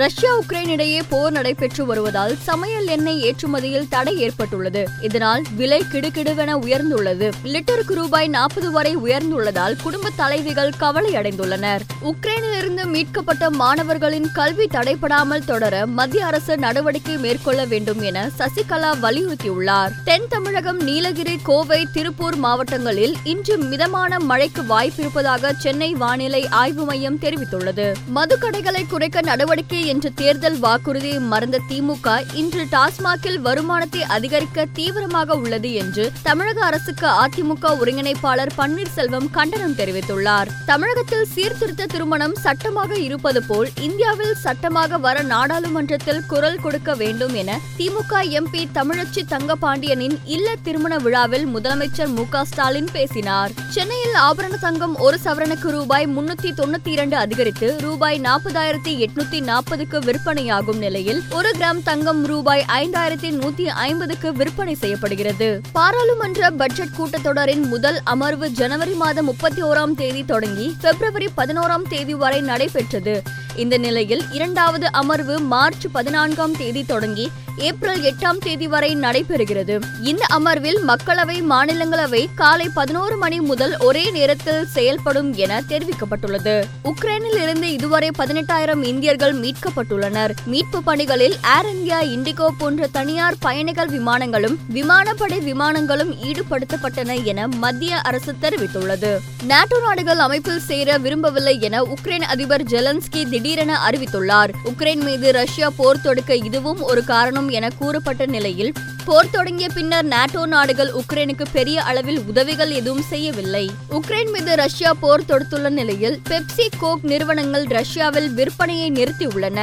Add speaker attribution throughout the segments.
Speaker 1: Russia Ukraine இடையே போர் நடைபெற்று வருவதால் சமையல் எண்ணெய் ஏற்றுமதியில் தடை ஏற்பட்டுள்ளது இதனால் விலை கிடுகிடுவென உயர்ந்துள்ளது லிட்டருக்கு ரூபாய் நாற்பது வரை உயர்ந்துள்ளதால் குடும்ப தலைவிகள் கவலை அடைந்துள்ளனர் உக்ரைனிலிருந்து மீட்கப்பட்ட மாணவர்களின் கல்வி தடைபடாமல் தொடர மத்திய அரசு நடவடிக்கை மேற்கொள்ள வேண்டும் என சசிகலா வலியுறுத்தியுள்ளார் தென் தமிழகம் நீலகிரி கோவை திருப்பூர் மாவட்டங்களில் இன்று மிதமான மழைக்கு வாய்ப்பிருப்பதாக சென்னை வானிலை ஆய்வு மையம் தெரிவித்துள்ளது மதுக்கடைகளை குறைக்க நடவடிக்கை வருமானத்தை என்ற தேர்தல் வாக்குறுதியை மறந்த திமுக இன்று டாஸ்மாகில் வருமானத்தை அதிகரிக்க தீவிரமாக உள்ளது என்று தமிழக அரசுக்கு அதிமுக ஒருங்கிணைப்பாளர் பன்னீர்செல்வம் கண்டனம் தெரிவித்துள்ளார் தமிழகத்தில் சீர்திருத்த திருமணம் சட்டமாக இருப்பது போல் இந்தியாவில் சட்டமாக வர நாடாளுமன்றத்தில் குரல் கொடுக்க வேண்டும் என திமுக எம்பி தமிழச்சி தங்கபாண்டியனின் இல்ல திருமண விழாவில் முதலமைச்சர் மு ஸ்டாலின் பேசினார் சென்னையில் ஆபரண தங்கம் ஒரு சவரனுக்கு ரூபாய் முன்னூத்தி தொண்ணூத்தி இரண்டு அதிகரித்து ரூபாய் நாற்பதாயிரத்தி எட்நூத்தி நாற்பது நாற்பதுக்கு விற்பனையாகும் நிலையில் ஒரு கிராம் தங்கம் ரூபாய் ஐந்தாயிரத்தி நூத்தி ஐம்பதுக்கு விற்பனை செய்யப்படுகிறது பாராளுமன்ற பட்ஜெட் கூட்டத்தொடரின் முதல் அமர்வு ஜனவரி மாதம் முப்பத்தி ஓராம் தேதி தொடங்கி பிப்ரவரி பதினோராம் தேதி வரை நடைபெற்றது இந்த நிலையில் இரண்டாவது அமர்வு மார்ச் பதினான்காம் தேதி தொடங்கி ஏப்ரல் எட்டாம் தேதி வரை நடைபெறுகிறது இந்த அமர்வில் மக்களவை மாநிலங்களவை காலை பதினோரு மணி முதல் ஒரே நேரத்தில் செயல்படும் என தெரிவிக்கப்பட்டுள்ளது உக்ரைனில் இருந்து இதுவரை பதினெட்டாயிரம் இந்தியர்கள் மீட்கப்பட்டுள்ளனர் மீட்பு பணிகளில் ஏர் இந்தியா இண்டிகோ போன்ற தனியார் பயணிகள் விமானங்களும் விமானப்படை விமானங்களும் ஈடுபடுத்தப்பட்டன என மத்திய அரசு தெரிவித்துள்ளது நாட்டோ நாடுகள் அமைப்பில் சேர விரும்பவில்லை என உக்ரைன் அதிபர் ஜெலன்ஸ்கி திடீர் திடீரென அறிவித்துள்ளார் உக்ரைன் மீது ரஷ்யா போர் தொடுக்க இதுவும் ஒரு காரணம் என கூறப்பட்ட நிலையில் போர் தொடங்கிய பின்னர் நாட்டோ நாடுகள் உக்ரைனுக்கு பெரிய அளவில் உதவிகள் எதுவும் செய்யவில்லை உக்ரைன் மீது ரஷ்யா போர் தொடுத்துள்ள நிலையில் பெப்சி கோக் நிறுவனங்கள் ரஷ்யாவில் விற்பனையை நிறுத்தியுள்ளன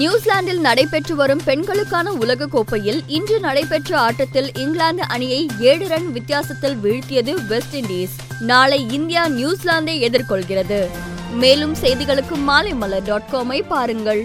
Speaker 1: நியூசிலாந்தில் நடைபெற்று வரும் பெண்களுக்கான உலக கோப்பையில் இன்று நடைபெற்ற ஆட்டத்தில் இங்கிலாந்து அணியை ஏழு ரன் வித்தியாசத்தில் வீழ்த்தியது வெஸ்ட் இண்டீஸ் நாளை இந்தியா நியூசிலாந்தை எதிர்கொள்கிறது மேலும் செய்திகளுக்கு மாலை மலர் டாட் காமை பாருங்கள்